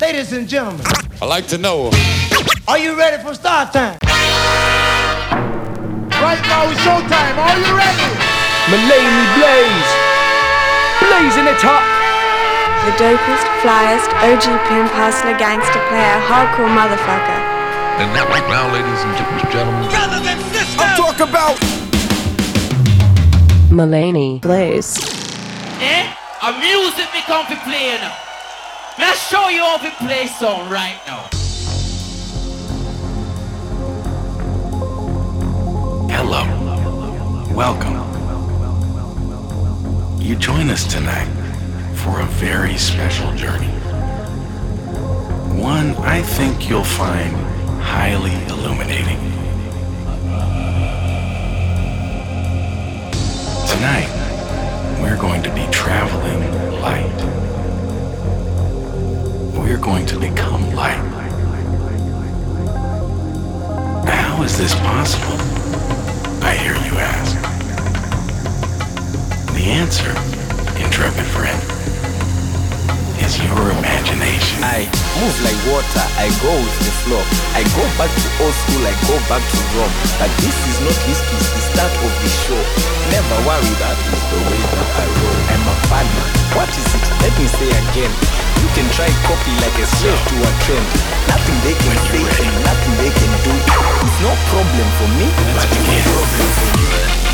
Ladies and gentlemen, I'd like to know. are you ready for start time? Right now it's showtime. Are you ready? Malaney Blaze. Blazing it up. The dopest, flyest, OG pimp, hustler, gangster player, hardcore motherfucker. And now, right now, ladies and gentlemen, I'm talking about Malaney Blaze. Eh? A music me come to play now. I show you how to play song right now. Hello. Welcome. You join us tonight for a very special journey. One I think you'll find highly illuminating. Tonight, we're going to be traveling light. We're going to become light. How is this possible? I hear you ask. The answer, intrepid friend, is your imagination. I move like water, I go with the flow. I go back to old school, I go back to Rome. But this is not history, it's the start of the show. Never worry, that is the way that I roll. I'm a fan. What is it? Let me say again. You can try copy like a slave to a trend. Nothing they can say and nothing they can do. It's no problem for me. It's no problem for you.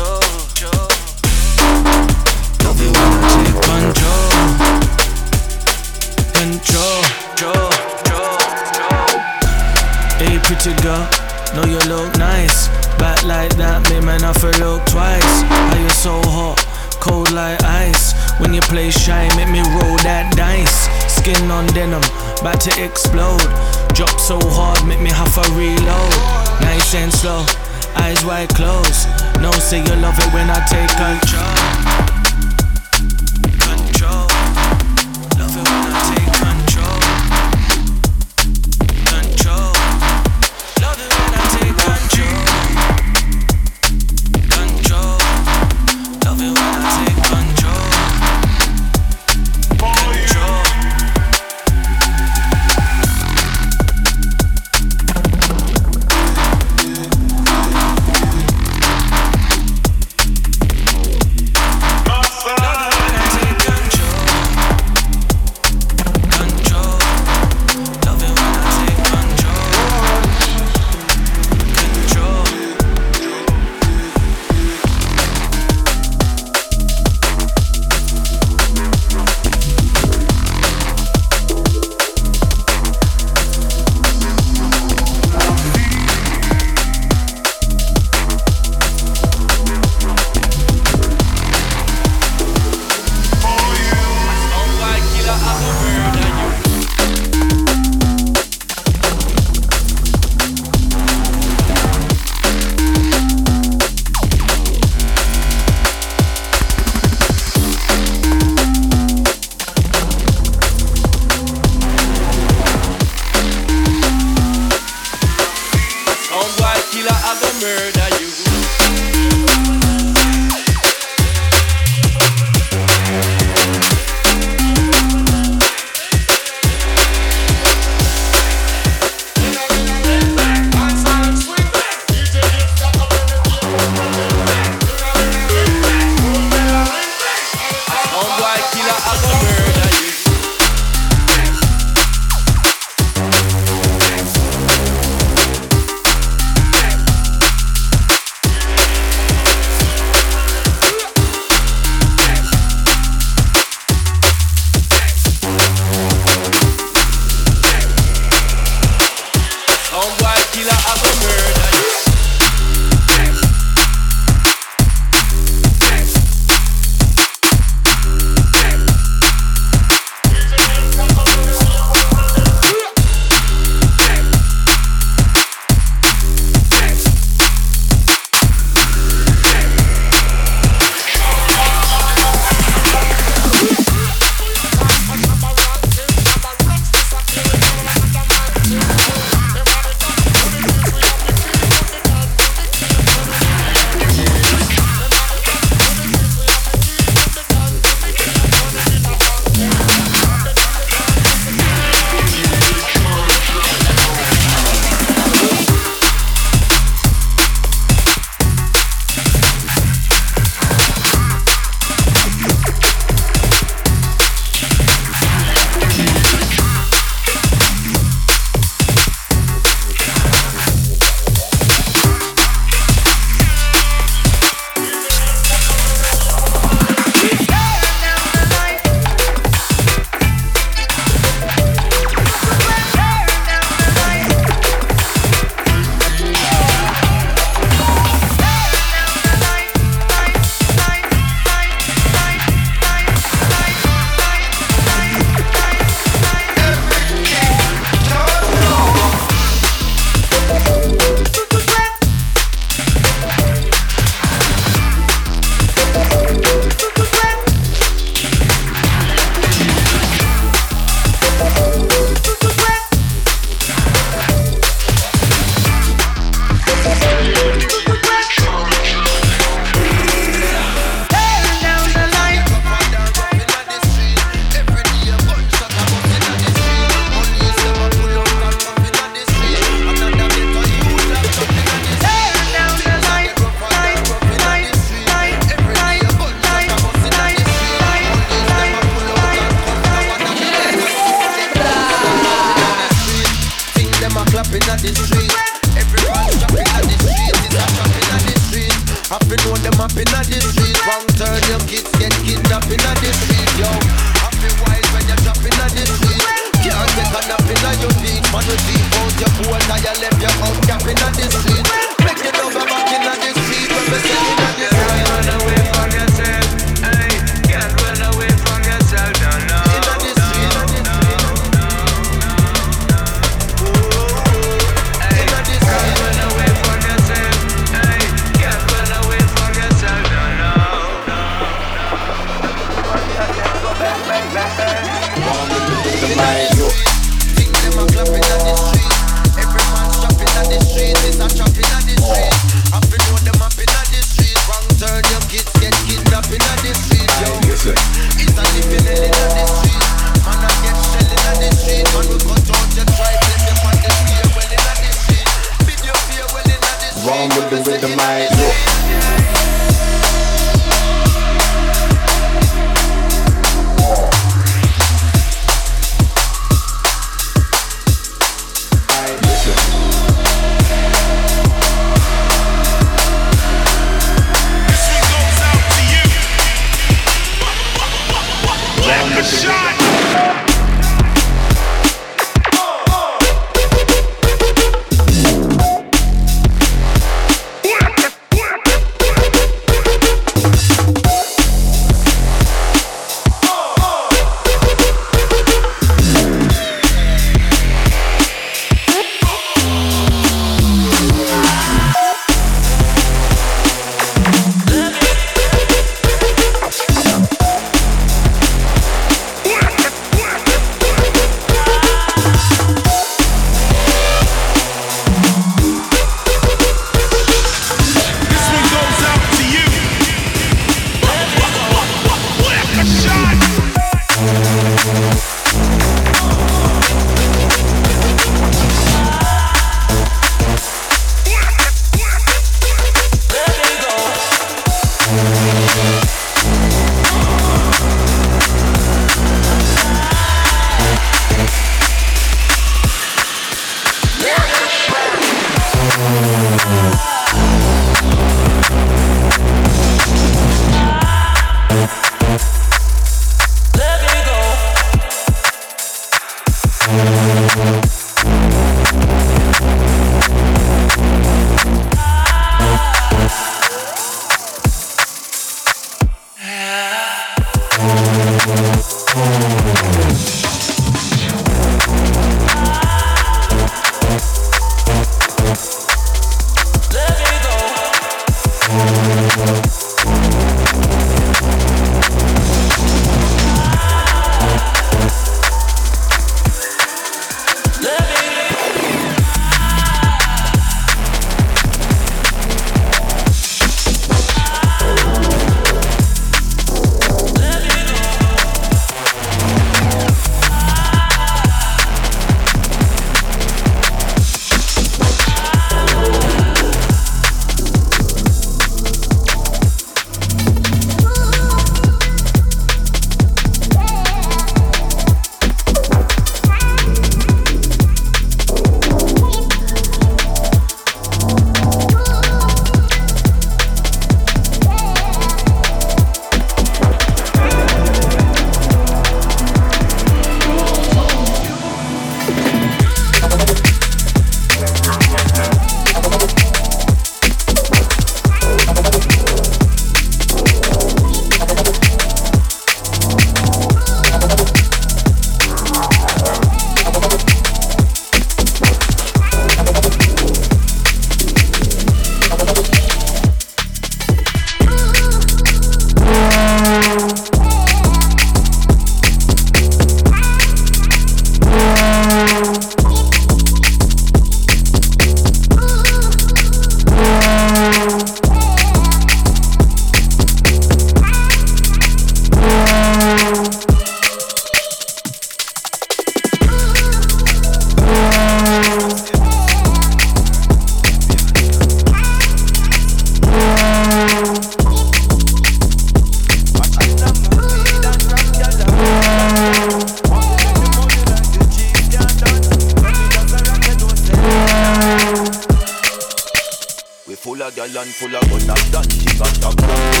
Full of gal and full of gun and gun. King and top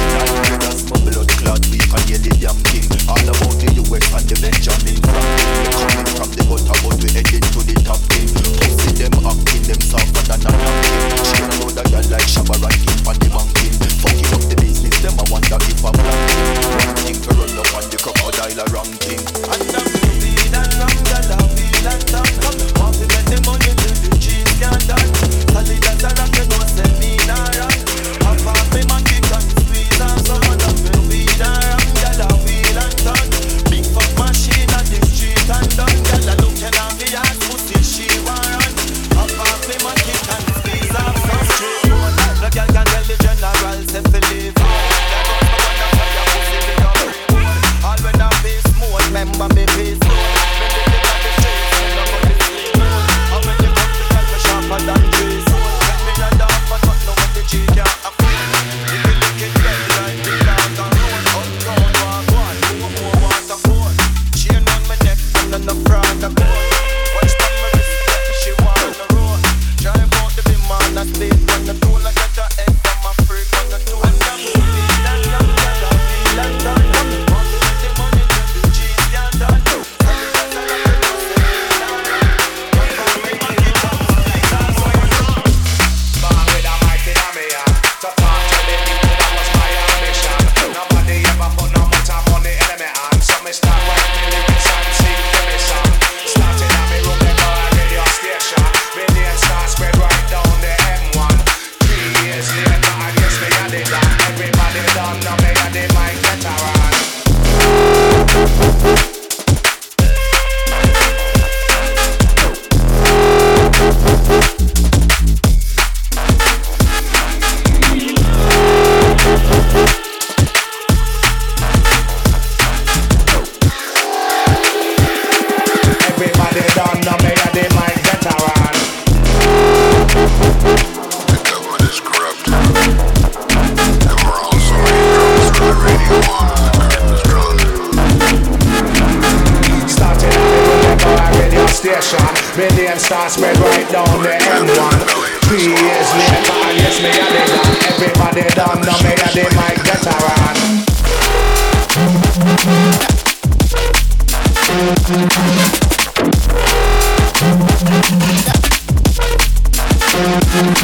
Thank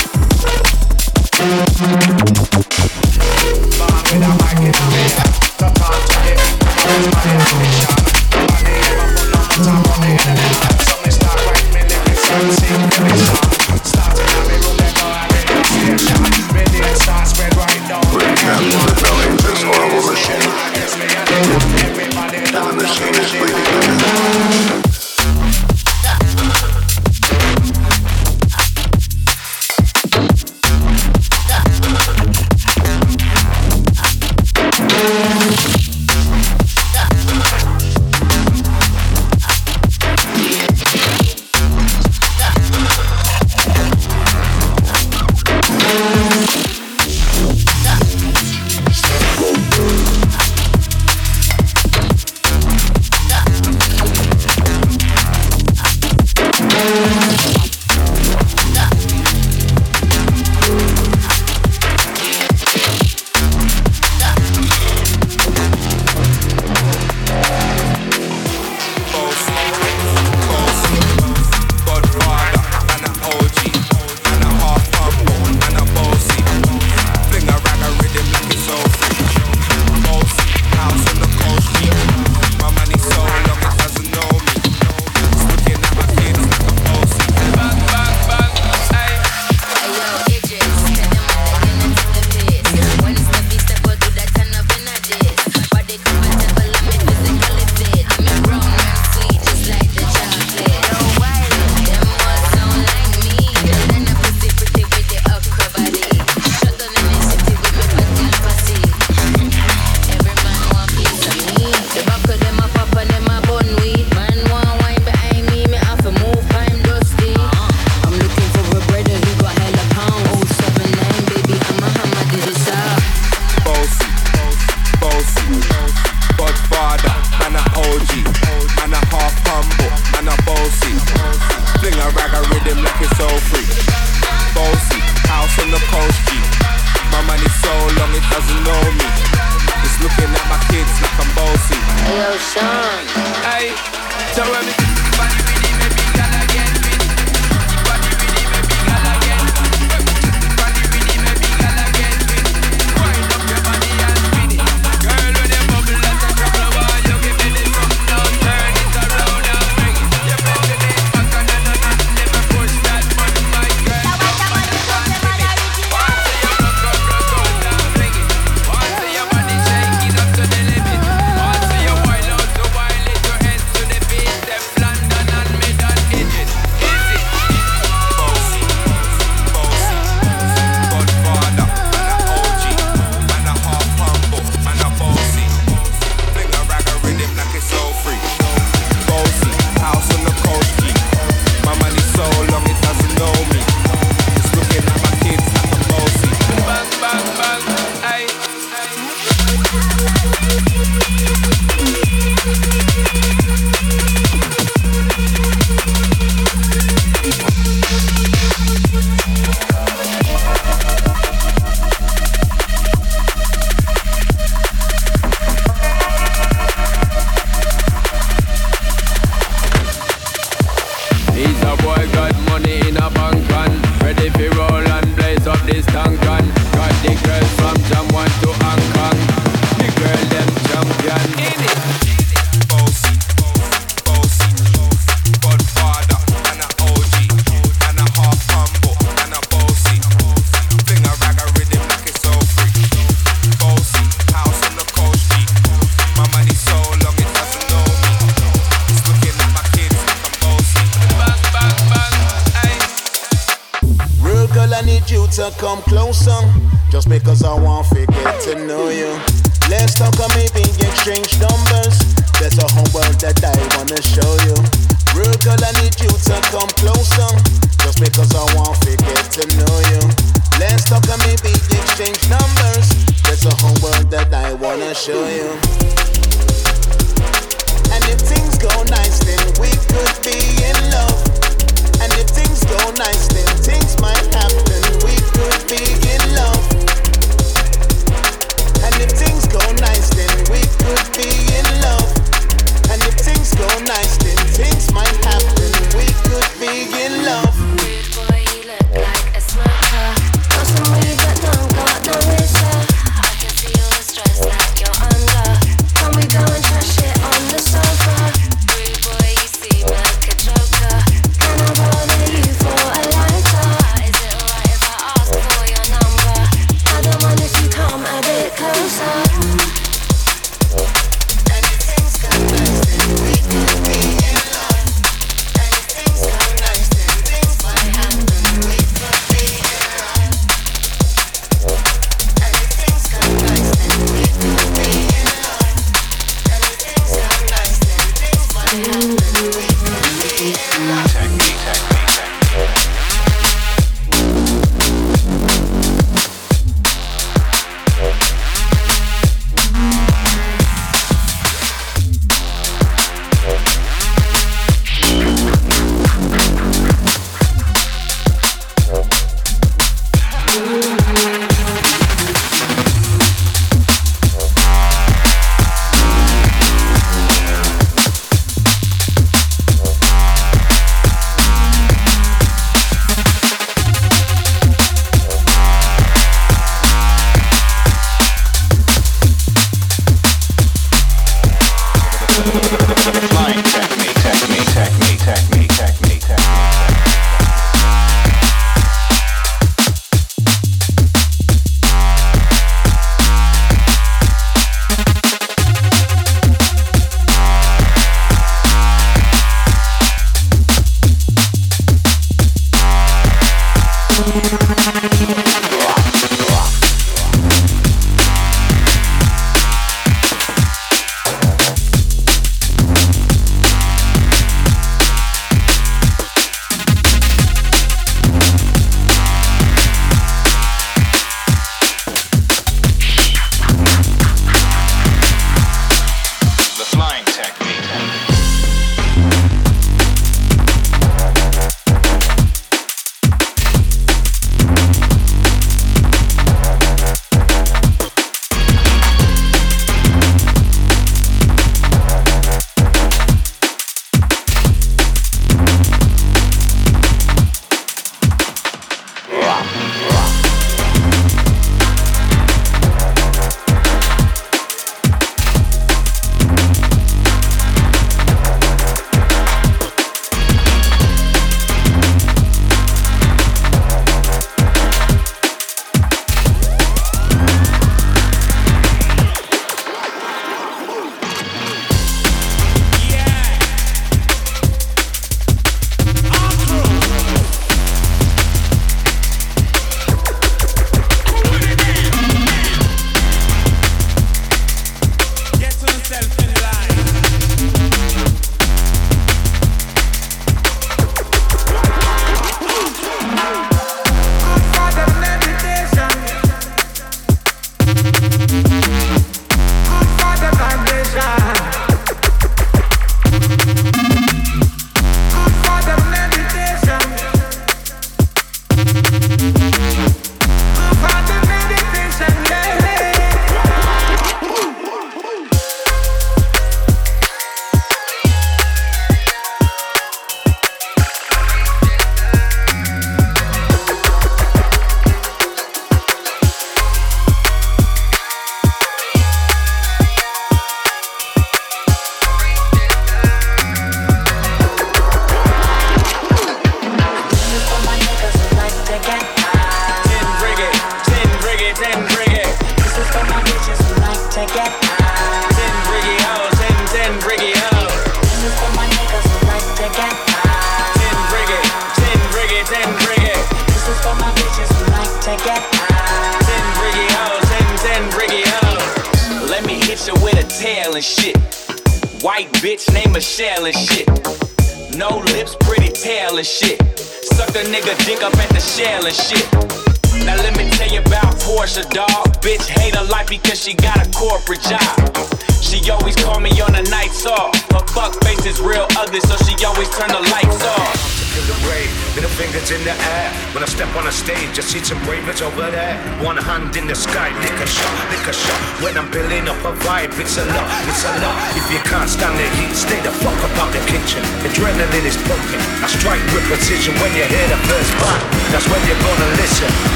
you.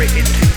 I've got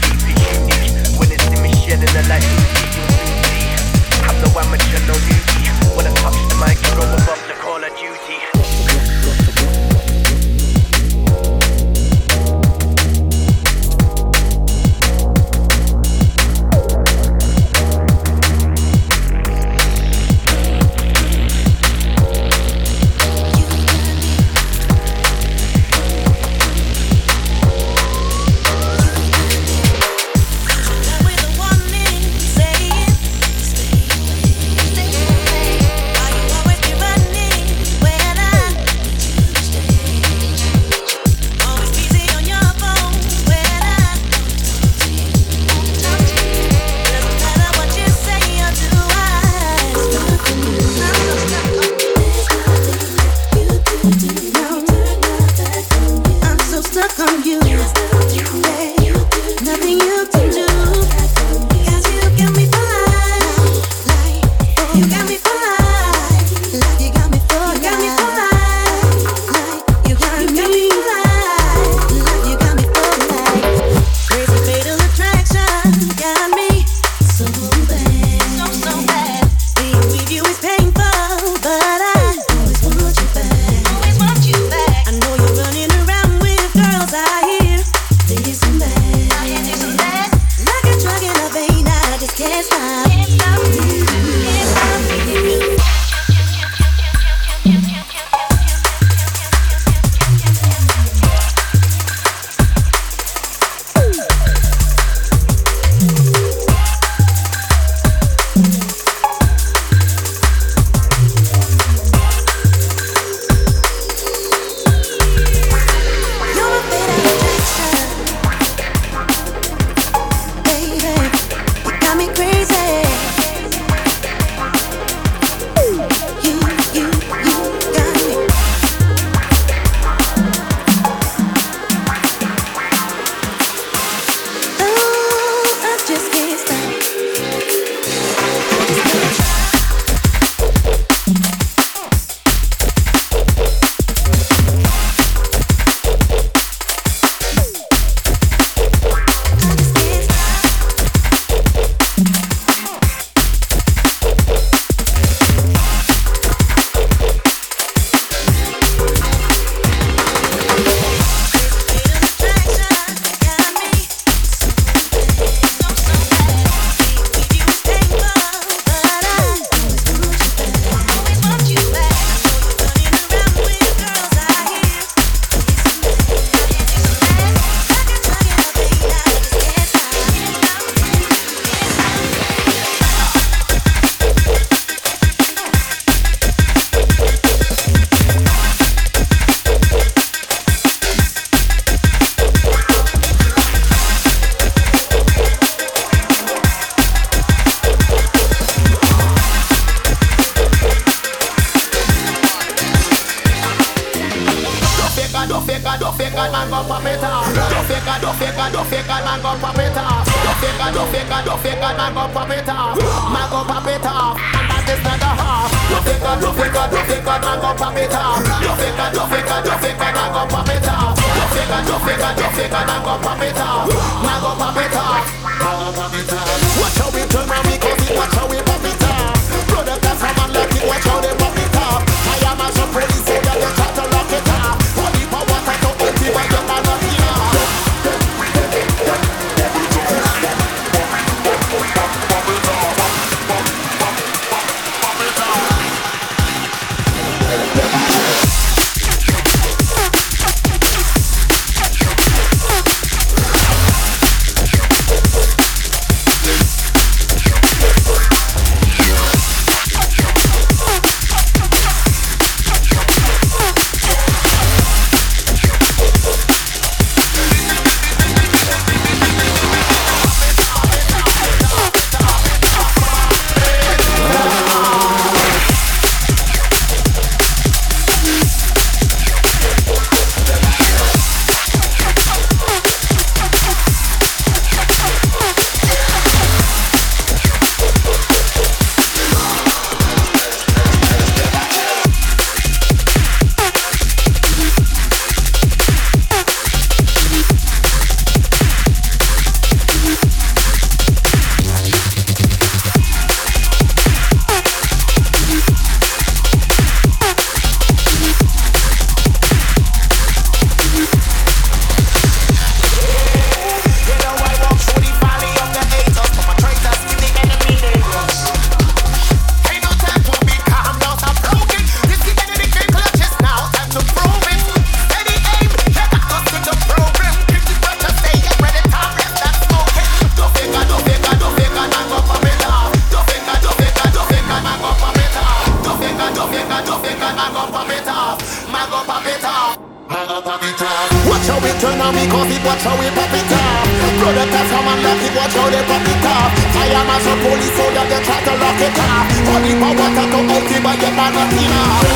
but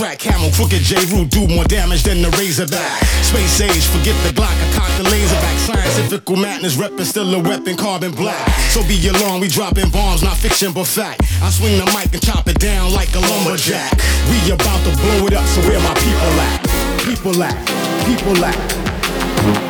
track. Camel, crooked J. Rue do more damage than the Razorback. Space age, forget the Glock, I cock the laser back. Scientific madness, reppin' still a weapon, carbon black. So be alarmed, we dropping bombs, not fiction but fact. I swing the mic and chop it down like a lumberjack. We about to blow it up, so where my people at? People at, people at.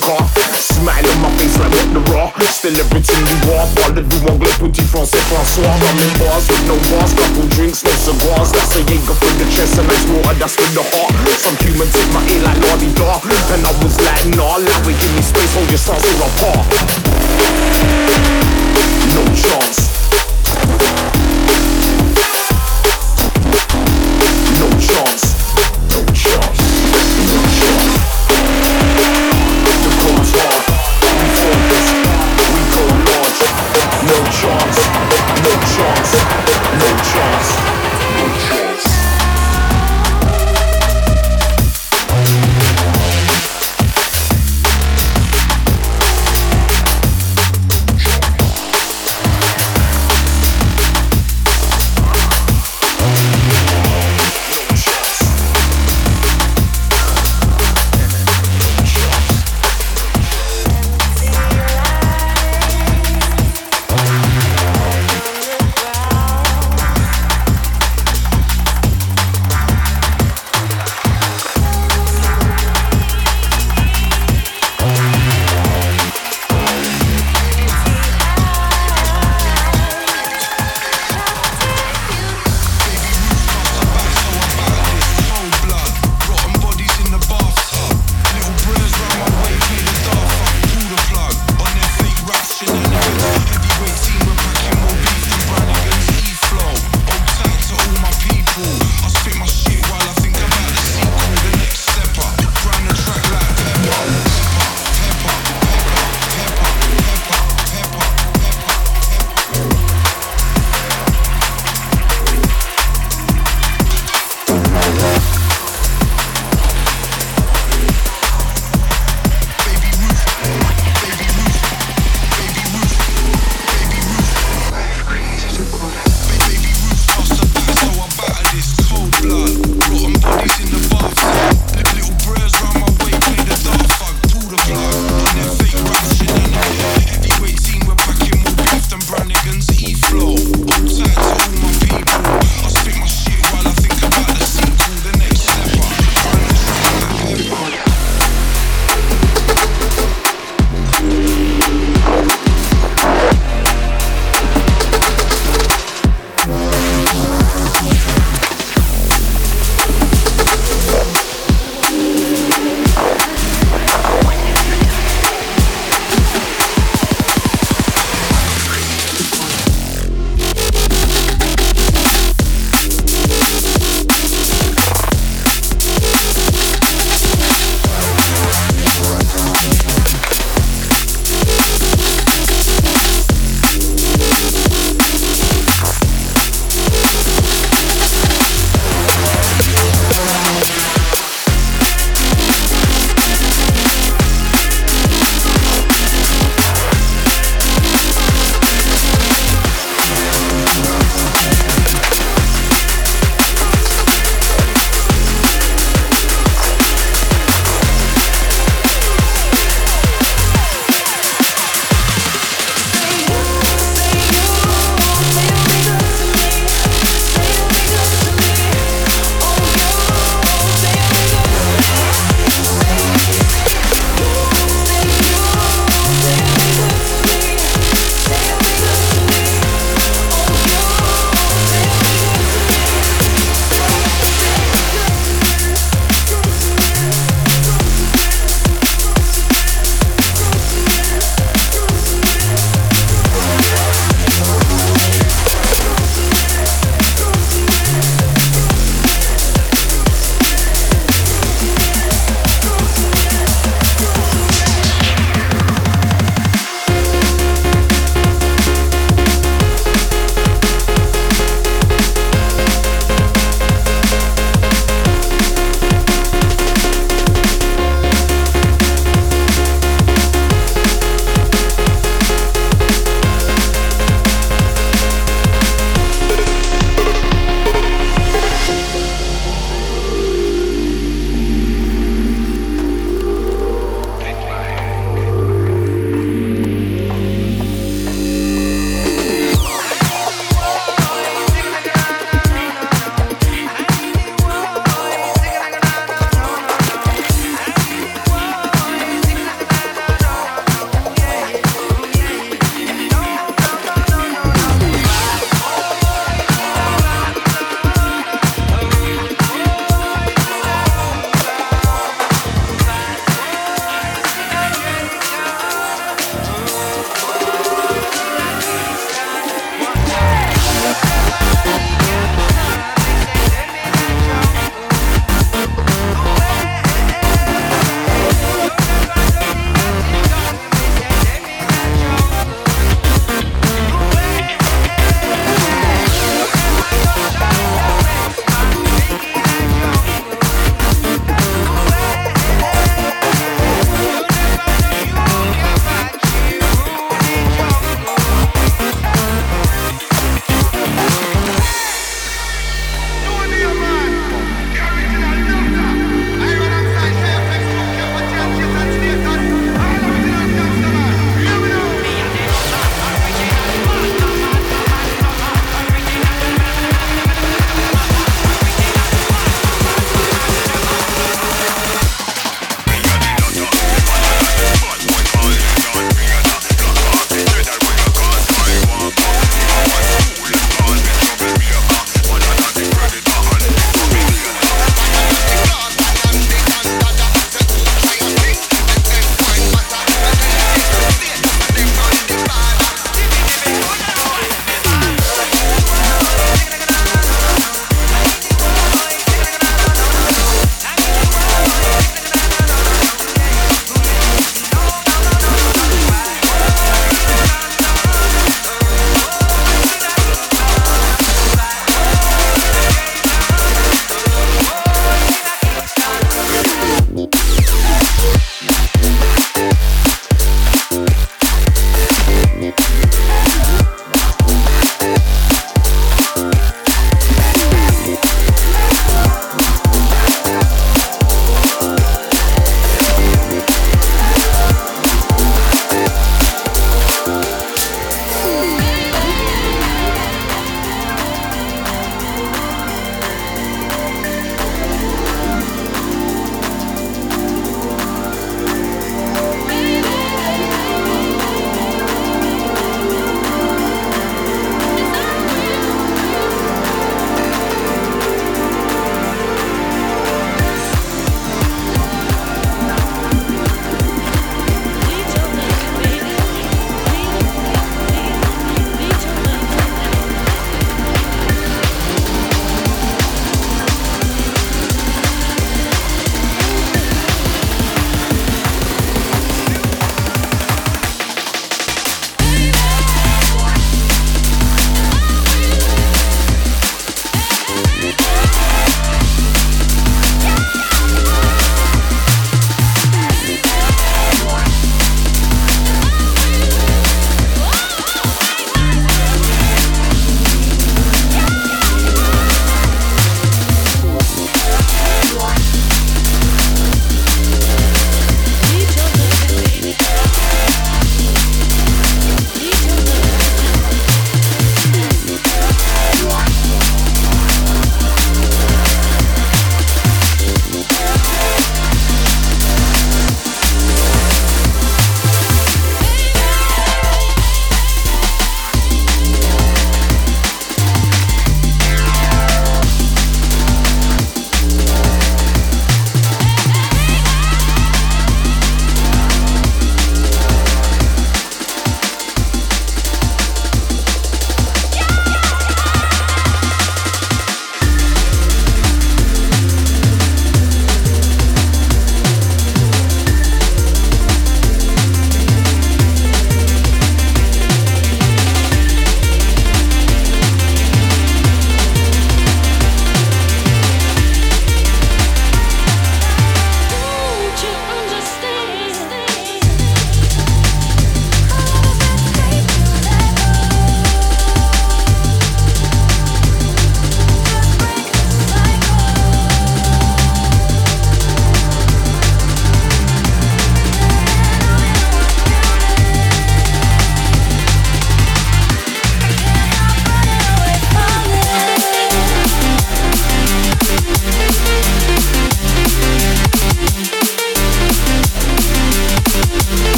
From Antarctica. Smile on my face right with the raw. Still everything you want Parle du anglais, petit français, François. I'm in bars with no bars, couple drinks, no cigars. That's a Jaeger for the chest and that's water, that's for the heart. Some human take my ear like Lordy Daw. And I was like, nah, like we give me space, hold your sauce apart.